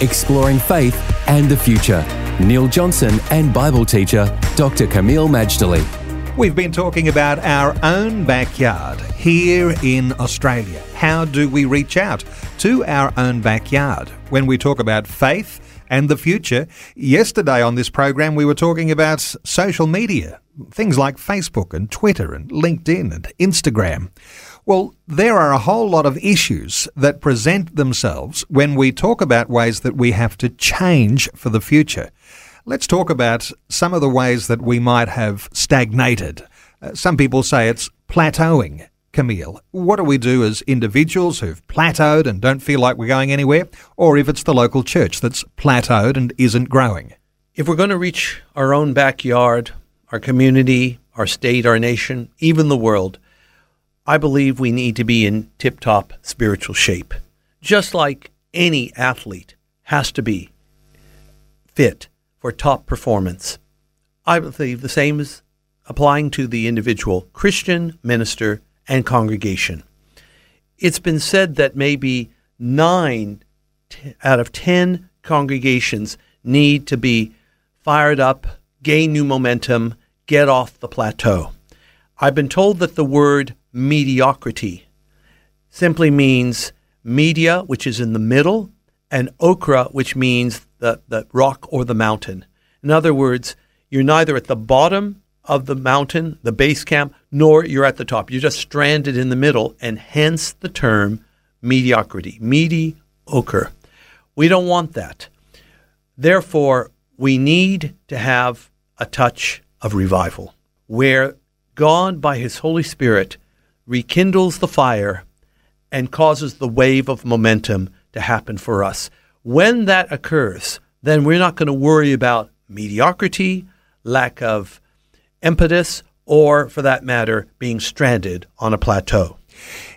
exploring faith and the future. Neil Johnson and Bible teacher Dr. Kameel Majdali. We've been talking about our own backyard here in Australia. How do we reach out to our own backyard when we talk about faith and the future? Yesterday on this program, we were talking about social media, things like Facebook and Twitter and LinkedIn and Instagram. Well, there are a whole lot of issues that present themselves when we talk about ways that we have to change for the future. Let's talk about some of the ways that we might have stagnated. Uh, some people say it's plateauing. Kameel, what do we do as individuals who've plateaued and don't feel like we're going anywhere, or if it's the local church that's plateaued and isn't growing? If we're going to reach our own backyard, our community, our state, our nation, even the world, I believe we need to be in tip top spiritual shape, just like any athlete has to be fit for top performance. I believe the same is applying to the individual Christian, minister, and congregation. It's been said that maybe nine out of 10 congregations need to be fired up, gain new momentum, get off the plateau. I've been told that the word mediocrity simply means media, which is in the middle, and okra, which means the, the rock or the mountain. In other words, you're neither at the bottom of the mountain, the base camp, nor you're at the top. You're just stranded in the middle, and hence the term mediocrity, mediocre. We don't want that. Therefore, we need to have a touch of revival where God, by His Holy Spirit, rekindles the fire and causes the wave of momentum to happen for us. When that occurs, then we're not going to worry about mediocrity, lack of impetus, or for that matter, being stranded on a plateau.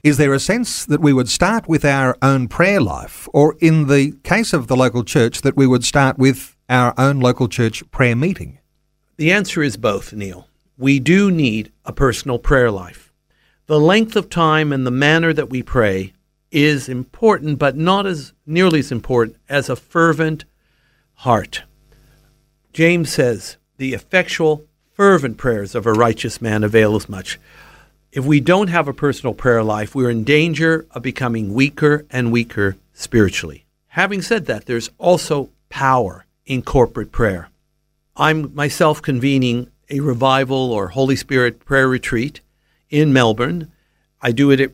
Is there a sense that we would start with our own prayer life, or in the case of the local church, that we would start with our own local church prayer meeting? The answer is both, Neil. We do need a personal prayer life. The length of time and the manner that we pray is important, but not as nearly as important as a fervent heart. James says, The effectual, fervent prayers of a righteous man avail as much. If we don't have a personal prayer life, we're in danger of becoming weaker and weaker spiritually. Having said that, there's also power in corporate prayer. I'm myself convening a revival or Holy Spirit prayer retreat in Melbourne. I do it at,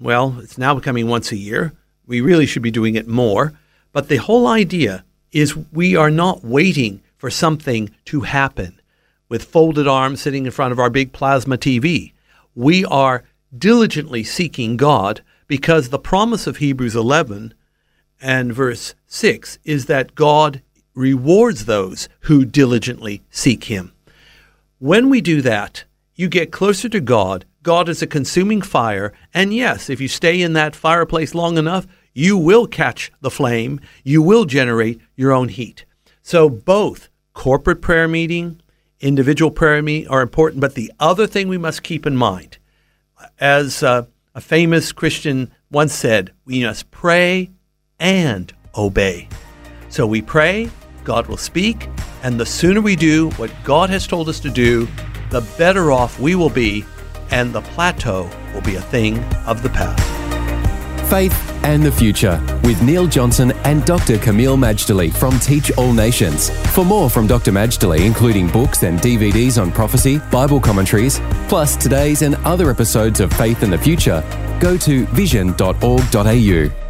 well, it's now becoming once a year. We really should be doing it more. But the whole idea is we are not waiting for something to happen with folded arms sitting in front of our big plasma TV. We are diligently seeking God because the promise of Hebrews 11 and verse 6 is that God rewards those who diligently seek Him. When we do that, you get closer to God God is a consuming fire. And yes, if you stay in that fireplace long enough, you will catch the flame. You will generate your own heat. So both corporate prayer meeting, individual prayer meeting are important. But the other thing we must keep in mind, as uh, a famous Christian once said, we must pray and obey. So we pray, God will speak, and the sooner we do what God has told us to do, the better off we will be and the plateau will be a thing of the past. Faith and the Future with Neil Johnson and Dr. Kameel Majdali from Teach All Nations. For more from Dr. Majdali, including books and DVDs on prophecy, Bible commentaries, plus today's and other episodes of Faith and the Future, go to vision.org.au.